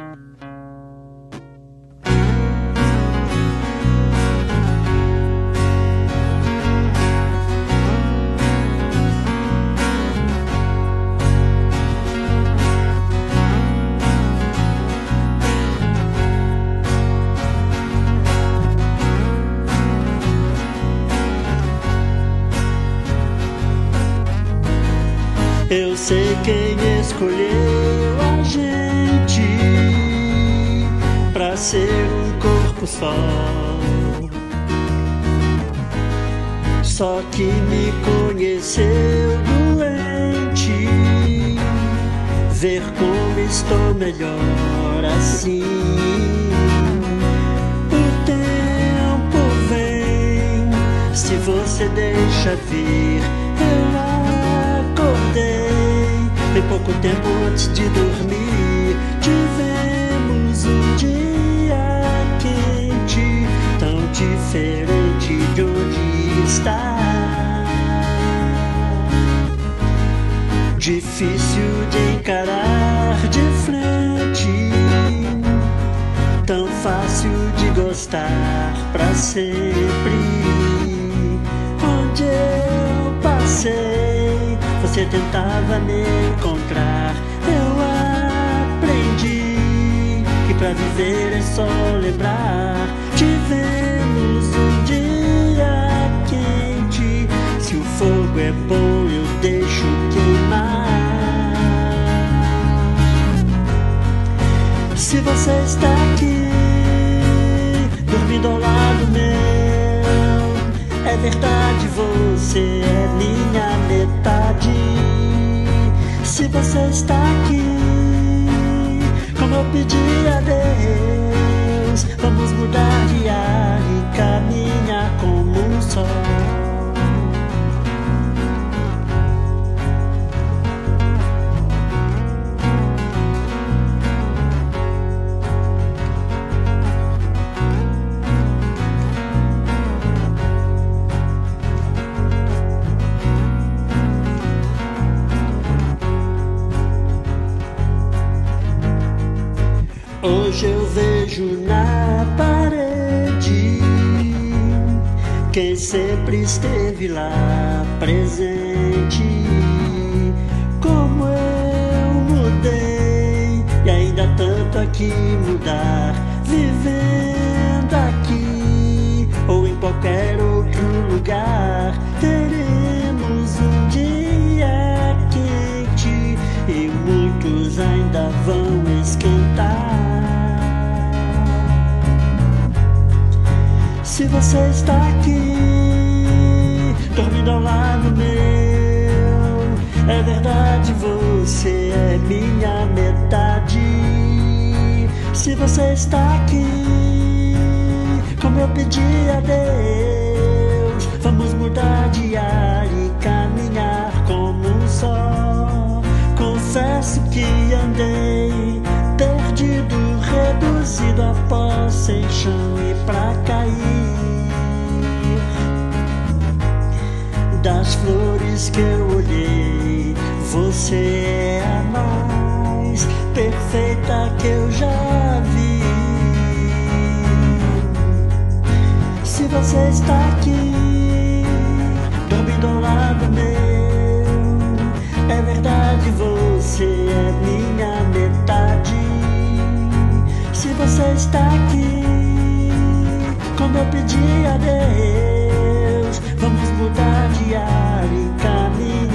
Bye. Eu sei quem escolheu a gente pra ser um corpo só. Só que me conheceu doente. Ver como estou melhor assim. O tempo vem, se você deixa vir. Tem pouco tempo antes de dormir. Tivemos um dia quente, tão diferente de onde está. Difícil de encarar de frente, tão fácil de gostar pra sempre. Onde eu passei, você tentava me encontrar. Eu aprendi que pra viver é só lembrar. Tivemos um dia quente. Se o fogo é bom, eu deixo queimar. Se você está aqui, dormindo ao lado meu, é verdade, você é minha metade. Você está aqui, como eu pedi a Deus, Hoje eu vejo na parede quem sempre esteve lá presente. Como eu mudei e ainda tanto aqui mudar, vivendo aqui ou em qualquer outro lugar. Teremos um dia quente e muitos ainda vão você está aqui, dormindo ao lado meu, é verdade, você é minha metade. Se você está aqui, como eu pedi a Deus, vamos mudar de ar e caminhar como um só. Confesso que andei perdido, reduzido a pó, sem chão e pra cair. Flores que eu olhei, você é a mais perfeita que eu já vi. Se você está aqui, dormindo ao lado meu, é verdade, você é minha metade. Se você está aqui, como eu pedi a De ar e caminhar.